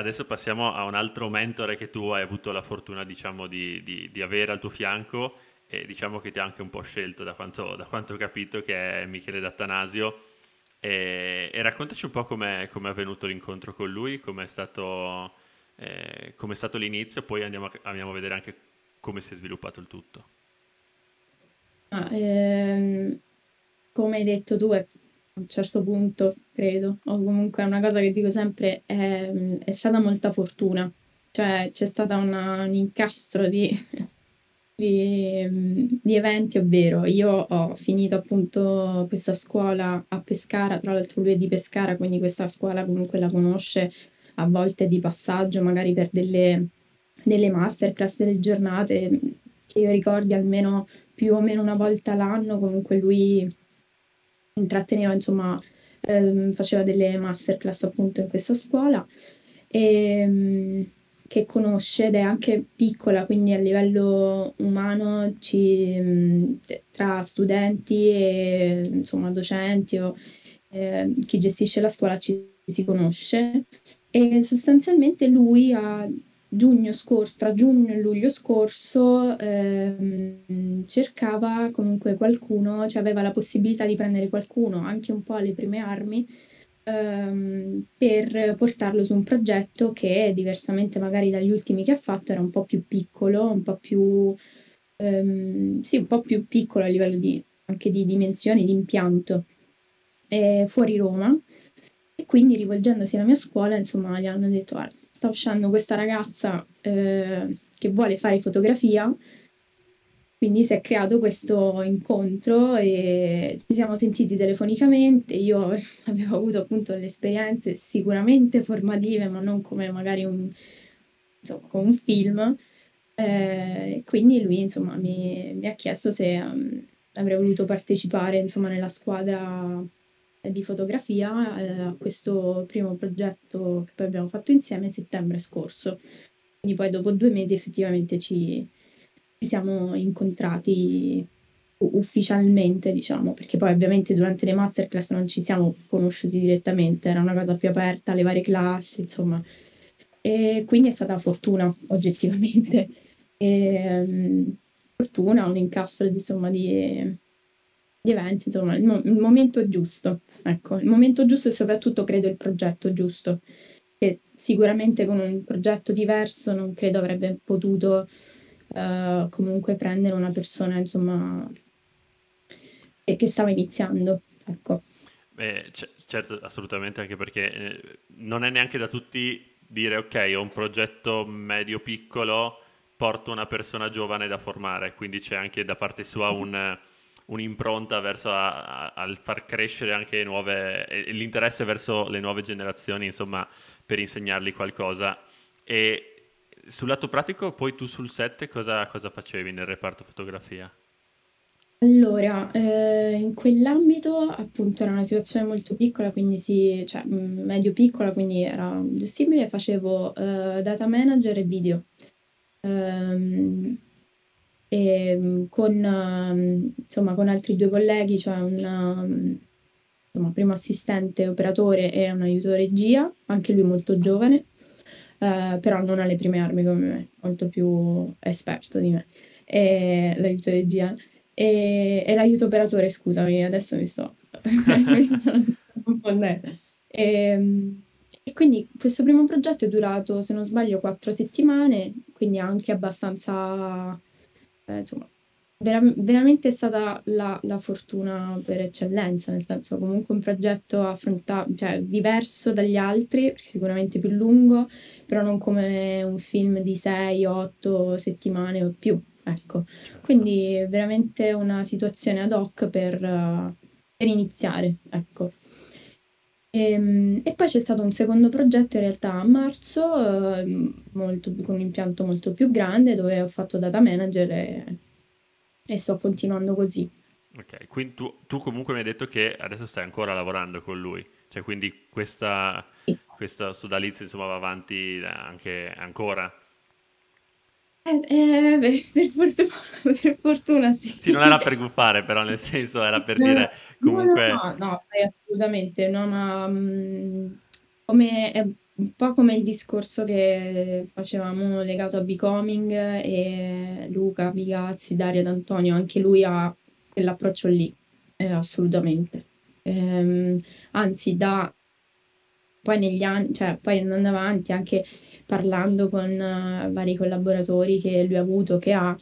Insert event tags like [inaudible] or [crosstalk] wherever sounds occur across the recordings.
Adesso passiamo a un altro mentore che tu hai avuto la fortuna, diciamo, di, di, di avere al tuo fianco e diciamo che ti ha anche un po' scelto da quanto, da quanto ho capito, che è Michele D'Attanasio. E, e raccontaci un po' come è avvenuto l'incontro con lui, come è stato, eh, stato l'inizio, poi andiamo a, andiamo a, vedere anche come si è sviluppato il tutto. Ah, ehm, come hai detto tu, è a un certo punto, credo, o comunque è una cosa che dico sempre, è, è stata molta fortuna, cioè c'è stata una, un incastro di, [laughs] di, di, eventi, ovvero io ho finito appunto questa scuola a Pescara, tra l'altro lui è di Pescara, quindi questa scuola comunque la conosce a volte di passaggio, magari per delle, delle masterclass, delle giornate che io ricordi almeno più o meno una volta l'anno, comunque lui intratteneva, insomma, ehm, faceva delle masterclass appunto in questa scuola e, ehm, che conosce ed è anche piccola, quindi a livello umano ci, tra studenti e insomma docenti o eh, chi gestisce la scuola ci si conosce. E sostanzialmente lui ha giugno scorso, tra giugno e luglio scorso, ehm, cercava comunque qualcuno, cioè aveva la possibilità di prendere qualcuno, anche un po' alle prime armi, ehm, per portarlo su un progetto che, diversamente magari dagli ultimi che ha fatto, era un po' più piccolo, un po' più, ehm, sì, un po' più piccolo a livello di, anche di dimensioni, di impianto, eh, fuori Roma. E quindi rivolgendosi alla mia scuola, insomma, gli hanno detto, guarda, sta uscendo questa ragazza eh, che vuole fare fotografia, quindi si è creato questo incontro e ci siamo sentiti telefonicamente, io [laughs] avevo avuto appunto delle esperienze sicuramente formative, ma non come magari un, insomma, con un film. Eh, quindi lui insomma mi, mi ha chiesto se um, avrei voluto partecipare insomma nella squadra di fotografia eh, a questo primo progetto che poi abbiamo fatto insieme a settembre scorso. Quindi poi dopo due mesi effettivamente ci, ci siamo incontrati ufficialmente, diciamo, perché poi ovviamente durante le masterclass non ci siamo conosciuti direttamente, era una cosa più aperta, le varie classi, insomma. E quindi è stata fortuna, oggettivamente. [laughs] E, um, fortuna, un incastro insomma, di, di eventi, insomma, il, mo- il, momento giusto. Ecco, il momento giusto e soprattutto credo il progetto giusto. Che sicuramente con un progetto diverso non credo avrebbe potuto uh, comunque prendere una persona, insomma, che, che stava iniziando. Ecco. Beh, c- certo, assolutamente, anche perché eh, non è neanche da tutti dire ok, ho un progetto medio-piccolo, porto una persona giovane da formare, quindi c'è anche da parte sua un un'impronta verso a, a, al far crescere anche nuove, l'interesse verso le nuove generazioni, insomma, per insegnargli qualcosa. E sul lato pratico, poi tu sul set cosa, cosa facevi nel reparto fotografia? Allora, eh, in quell'ambito appunto era una situazione molto piccola, quindi sì, cioè medio piccola, quindi era gestibile, facevo eh, data manager e video. Um, e ehm, con, ehm, insomma, con altri due colleghi, cioè un ehm, primo assistente operatore e un aiuto regia, anche lui molto giovane, eh, però non ha le prime armi come me, molto più esperto di me, e l'aiuto regia. E, e l'aiuto operatore, scusami, adesso mi sto [laughs] confondendo. E, e quindi questo primo progetto è durato, se non sbaglio, quattro settimane, quindi anche abbastanza eh, insomma, vera- veramente è stata la, la, fortuna per eccellenza, nel senso comunque un progetto affrontato, cioè diverso dagli altri, sicuramente più lungo, però non come un film di 6-8 settimane o più. Ecco, quindi veramente una situazione ad hoc per, uh, per iniziare, ecco. Ehm, e poi c'è stato un secondo progetto in realtà a marzo, ehm, molto con un impianto molto più grande, dove ho fatto data manager e e sto continuando così. Ok, quindi tu tu comunque mi hai detto che adesso stai ancora lavorando con lui, cioè quindi questa Sì. questa sodalizia insomma va avanti anche ancora? Eh, eh, per fortuna [laughs] per fortuna sì. Sì, non era per guffare, però nel senso era per No, dire no, no, comunque no, no, poi assolutamente, no, ma, mhmm, come è un po' come il discorso che facevamo legato a Becoming e Luca Bigazzi, Dario D'Antonio, anche lui ha quell'approccio lì, ehm, assolutamente. Ehm, anzi da poi negli ann cioè poi andando avanti, anche parlando con vari collaboratori che lui ha avuto, che ha,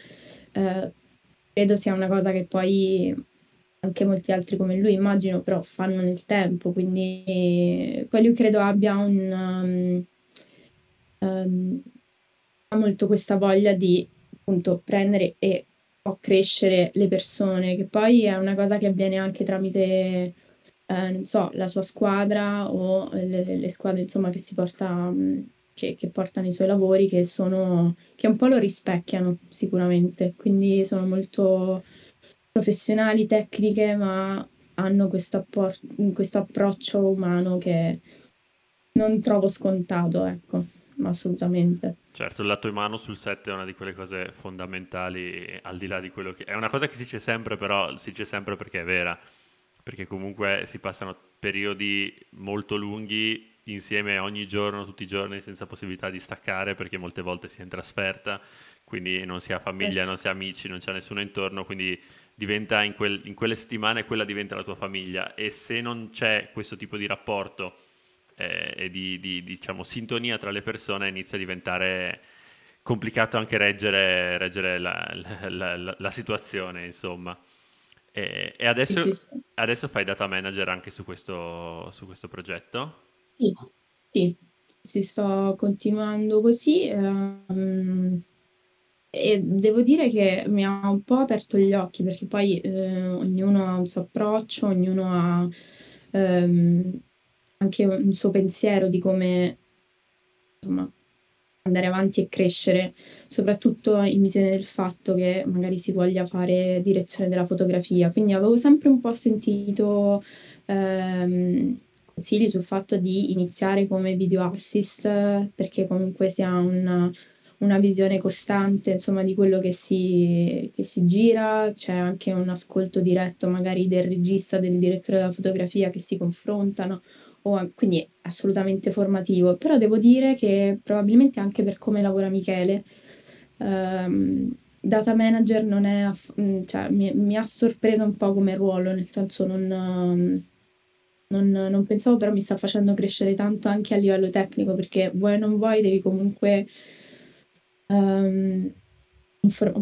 ehm, credo sia una cosa che poi anche molti altri come lui immagino, però fanno nel tempo, quindi poi lui credo abbia un ehm, ha molto questa voglia di, appunto, prendere e crescere le persone, che poi è una cosa che avviene anche tramite, ehm, non so, la sua squadra o le le squadre insomma che porta mhmm, che che portano i suoi lavori, che sono che un po' lo rispecchiano sicuramente. Quindi sono molto professionali, tecniche, ma hanno questo appor questo approccio umano che non trovo scontato, ecco, assolutamente. Certo, il lato umano sul set è una di quelle cose fondamentali, al di là di quello che è una cosa che si dice sempre, però si dice sempre perché è vera, perché comunque si passano periodi molto lunghi insieme ogni giorno, tutti i giorni, senza possibilità di staccare, perché molte volte si è in trasferta, quindi non si ha famiglia, non si ha amici, non c'è nessuno intorno, quindi diventa in, quel, in quelle settimane quella diventa la tua famiglia e se non c'è questo tipo di rapporto eh, e di, di diciamo, sintonia tra le persone inizia a diventare complicato anche reggere, reggere la, la, la, la, situazione, insomma. E, e adesso, Sì, sì, sì. adesso, fai data manager anche su questo, su questo progetto? Sì, sì, sì, sto continuando così. ehm, e devo dire che mi ha un po' aperto gli occhi, perché poi eh, ognuno ha un suo approccio, ognuno ha ehm, anche un suo pensiero di come insomma, andare avanti e crescere, soprattutto in visione del fatto che magari si voglia fare direzione della fotografia. Quindi avevo sempre un po' sentito ehm, consigli sul fatto di iniziare come video assist, perché comunque si ha un una visione costante, insomma, di quello che si che si gira, c'è anche un ascolto diretto magari del regista, del direttore della fotografia che si confrontano o quindi assolutamente formativo. Però devo dire che probabilmente anche per come lavora Michele, ehm, data manager non è aff mhmm, cioè mi mi ha sorpreso un po' come ruolo, nel senso non non non pensavo, però mi sta facendo crescere tanto anche a livello tecnico, perché vuoi o non vuoi devi comunque ehm,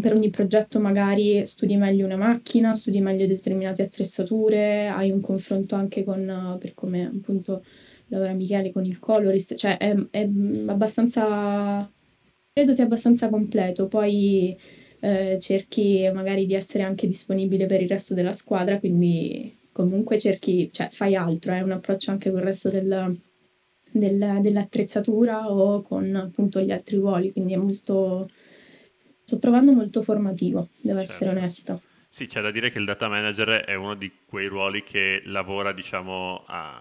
per ogni progetto magari studi meglio una macchina, studi meglio determinate attrezzature, hai un confronto anche con per come appunto lavora Michele con il colorist, cioè è è, abbastanza credo sia abbastanza completo. Poi, ehm, cerchi magari di essere anche disponibile per il resto della squadra, quindi comunque cerchi cioè fai altro, hai un approccio anche col resto del del dell'attrezzatura o con appunto gli altri ruoli, quindi è molto sto trovando molto formativo, devo essere Certo. onesta. Sì, c'è da dire che il data manager è uno di quei ruoli che lavora, diciamo, a,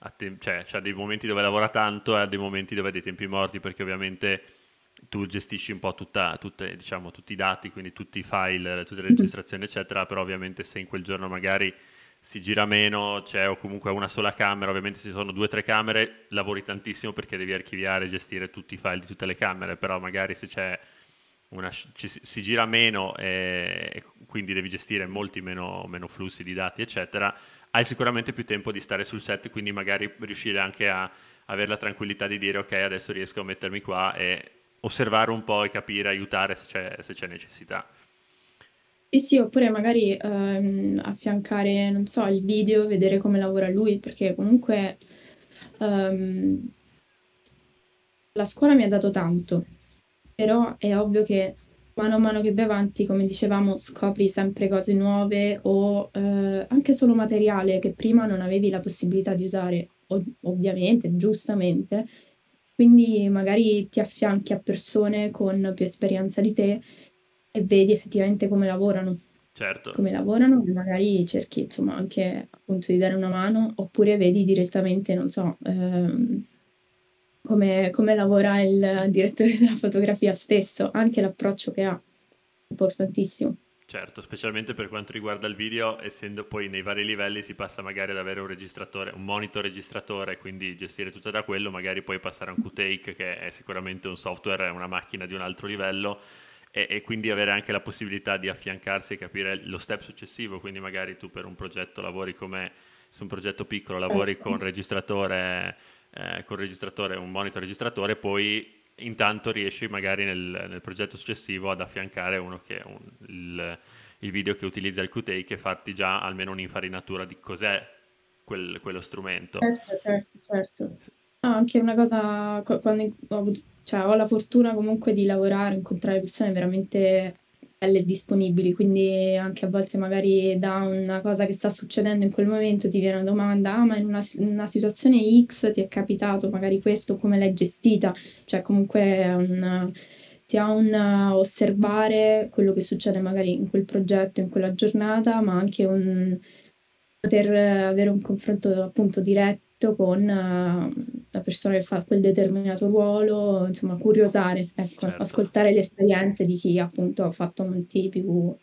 a tem- cioè c'ha dei momenti dove lavora tanto e ha dei momenti dove ha dei tempi morti, perché ovviamente tu gestisci un po' tutta, tutte, diciamo, tutti i dati, quindi tutti i file, tutte le Mh-mh. registrazioni, eccetera, però ovviamente se in quel giorno magari si gira meno, c'è o comunque una sola camera, ovviamente se ci sono due o tre camere lavori tantissimo perché devi archiviare e gestire tutti i file di tutte le camere, però magari se c'è una, ci si gira meno e, e quindi devi gestire molti meno, meno flussi di dati, eccetera, hai sicuramente più tempo di stare sul set, quindi magari riuscire anche a avere la tranquillità di dire ok, adesso riesco a mettermi qua e osservare un po' e capire, aiutare se c'è, se c'è necessità. Sì, sì, oppure magari, ehm, affiancare, non so, il video, vedere come lavora lui, perché comunque, ehm la scuola mi ha dato tanto, però è ovvio che mano a mano che vai avanti, come dicevamo, scopri sempre cose nuove o, ehm, anche solo materiale che prima non avevi la possibilità di usare. ov- ovviamente, giustamente, quindi magari ti affianchi a persone con più esperienza di te e vedi effettivamente come lavorano. Certo. Come lavorano e magari cerchi insomma anche appunto di dare una mano oppure vedi direttamente, non so, ehm, come, come lavora il direttore della fotografia stesso, anche l'approccio che ha, importantissimo. Certo, specialmente per quanto riguarda il video, essendo poi nei vari livelli si passa magari ad avere un registratore, un monitor registratore, quindi gestire tutto da quello, magari poi passare a un QTake che è sicuramente un software, è una macchina di un altro livello e, e, quindi avere anche la possibilità di affiancarsi e capire lo step successivo, quindi magari tu per un progetto lavori come su un progetto piccolo, lavori certo. con registratore, eh, con registratore, un monitor registratore, poi intanto riesci magari nel, nel, progetto successivo ad affiancare uno che un, il, il, video che utilizza il QTake e farti già almeno un'infarinatura di cos'è quel, quello strumento. Certo, certo, certo. Ah, anche una cosa, quando ho, avuto, cioè, ho la fortuna comunque di lavorare, incontrare persone veramente belle e disponibili, quindi anche a volte magari da una cosa che sta succedendo in quel momento ti viene una domanda, ah ma in una, una situazione X ti è capitato magari questo, come l'hai gestita? Cioè comunque un, ti ha un osservare quello che succede magari in quel progetto, in quella giornata, ma anche un poter avere un confronto appunto diretto con uh, la persona che fa quel determinato ruolo, insomma, curiosare, ecco, certo. ascoltare le esperienze di chi appunto ha fatto molti più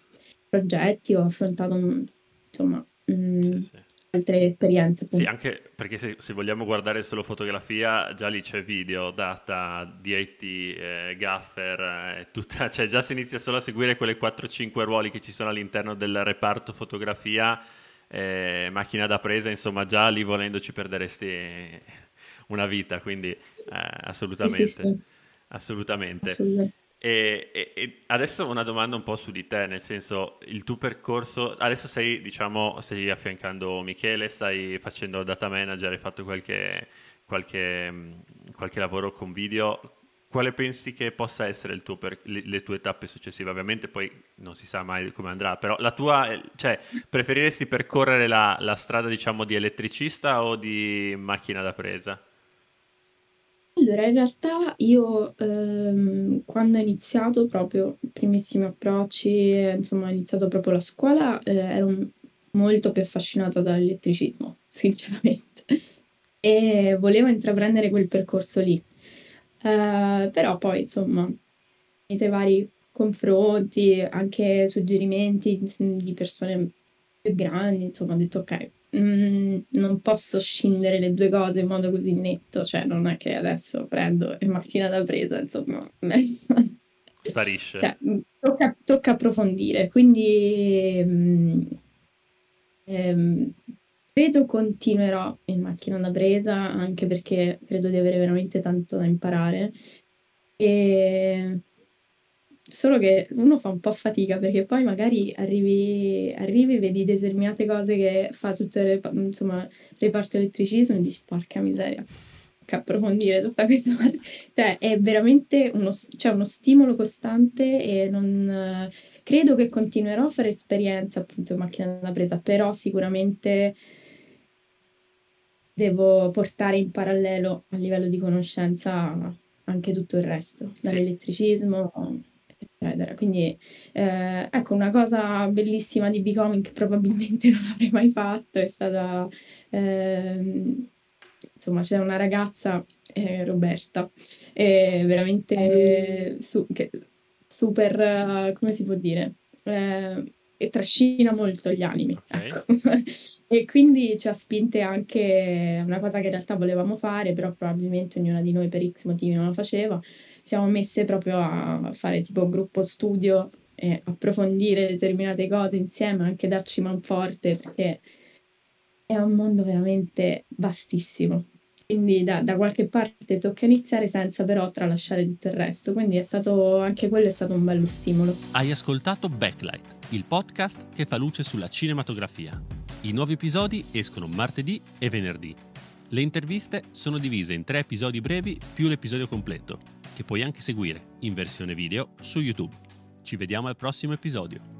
progetti o ha affrontato, insomma, mh, mm, sì, sì. altre esperienze. Appunto. Sì, anche perché se, se, vogliamo guardare solo fotografia, già lì c'è video, data, DIT, eh, gaffer, eh, tutta, [laughs] cioè già si inizia solo a seguire quelle 4-5 ruoli che ci sono all'interno del reparto fotografia eh, macchina da presa, insomma già lì volendo ci perderesti una vita, quindi eh, assolutamente, sì, sì, assolutamente. assolutamente. E, e, e, adesso una domanda un po' su di te, nel senso il tuo percorso, adesso sei, diciamo, stai affiancando Michele, stai facendo data manager, hai fatto qualche, qualche, qualche lavoro con video, quale pensi che possa essere per, le, le, tue tappe successive? Ovviamente poi non si sa mai come andrà, però la tua, cioè, preferiresti percorrere la, la strada, diciamo, di elettricista o di macchina da presa? Allora, in realtà io ehm, quando ho iniziato proprio i primissimi approcci, insomma, ho iniziato proprio la scuola, eh, ero molto più affascinata dall'elettricismo, sinceramente, e volevo intraprendere quel percorso lì. Eh, però poi, insomma, tramite vari confronti, anche suggerimenti di persone più grandi, insomma, ho detto ok, mm, non posso scindere le due cose in modo così netto, cioè non è che adesso prendo e macchina da presa, insomma, [laughs] sparisce. Cioè, mm, tocca, tocca approfondire, quindi mm, ehm, Credo continuerò in macchina da presa, anche perché credo di avere veramente tanto da imparare. E... Solo che uno fa un po' fatica perché poi magari arrivi, arrivi vedi determinate cose che fa tutto il insomma, reparto elettricismo e dici porca miseria, che approfondire tutta questa [laughs] parte. Cioè è veramente uno, cioè, uno stimolo costante e non... Credo che continuerò a fare esperienza appunto in macchina da presa, però sicuramente devo portare in parallelo a livello di conoscenza anche tutto il resto, dall'elettricismo, eccetera. Quindi eh, ecco, una cosa bellissima di Becoming che probabilmente [laughs] non avrei mai fatto è stata, eh, insomma, c'è una ragazza, eh, Roberta, veramente su, che, super, come si può dire? Eh, e trascina molto gli animi. Okay. Ecco. [laughs] e quindi ci ha spinte anche una cosa che in realtà volevamo fare, però probabilmente ognuna di noi per X motivi non lo faceva. Siamo messe proprio a fare tipo gruppo studio e approfondire determinate cose insieme, anche darci manforte, perché è un mondo veramente vastissimo. Quindi da, da, qualche parte tocca iniziare senza però tralasciare tutto il resto. Quindi stato anche quello è stato un bello stimolo. Hai ascoltato Backlight il podcast che fa luce sulla cinematografia. I nuovi episodi escono martedì e venerdì. Le interviste sono divise in tre episodi brevi più l'episodio completo, che puoi anche seguire in versione video su YouTube. Ci vediamo al prossimo episodio.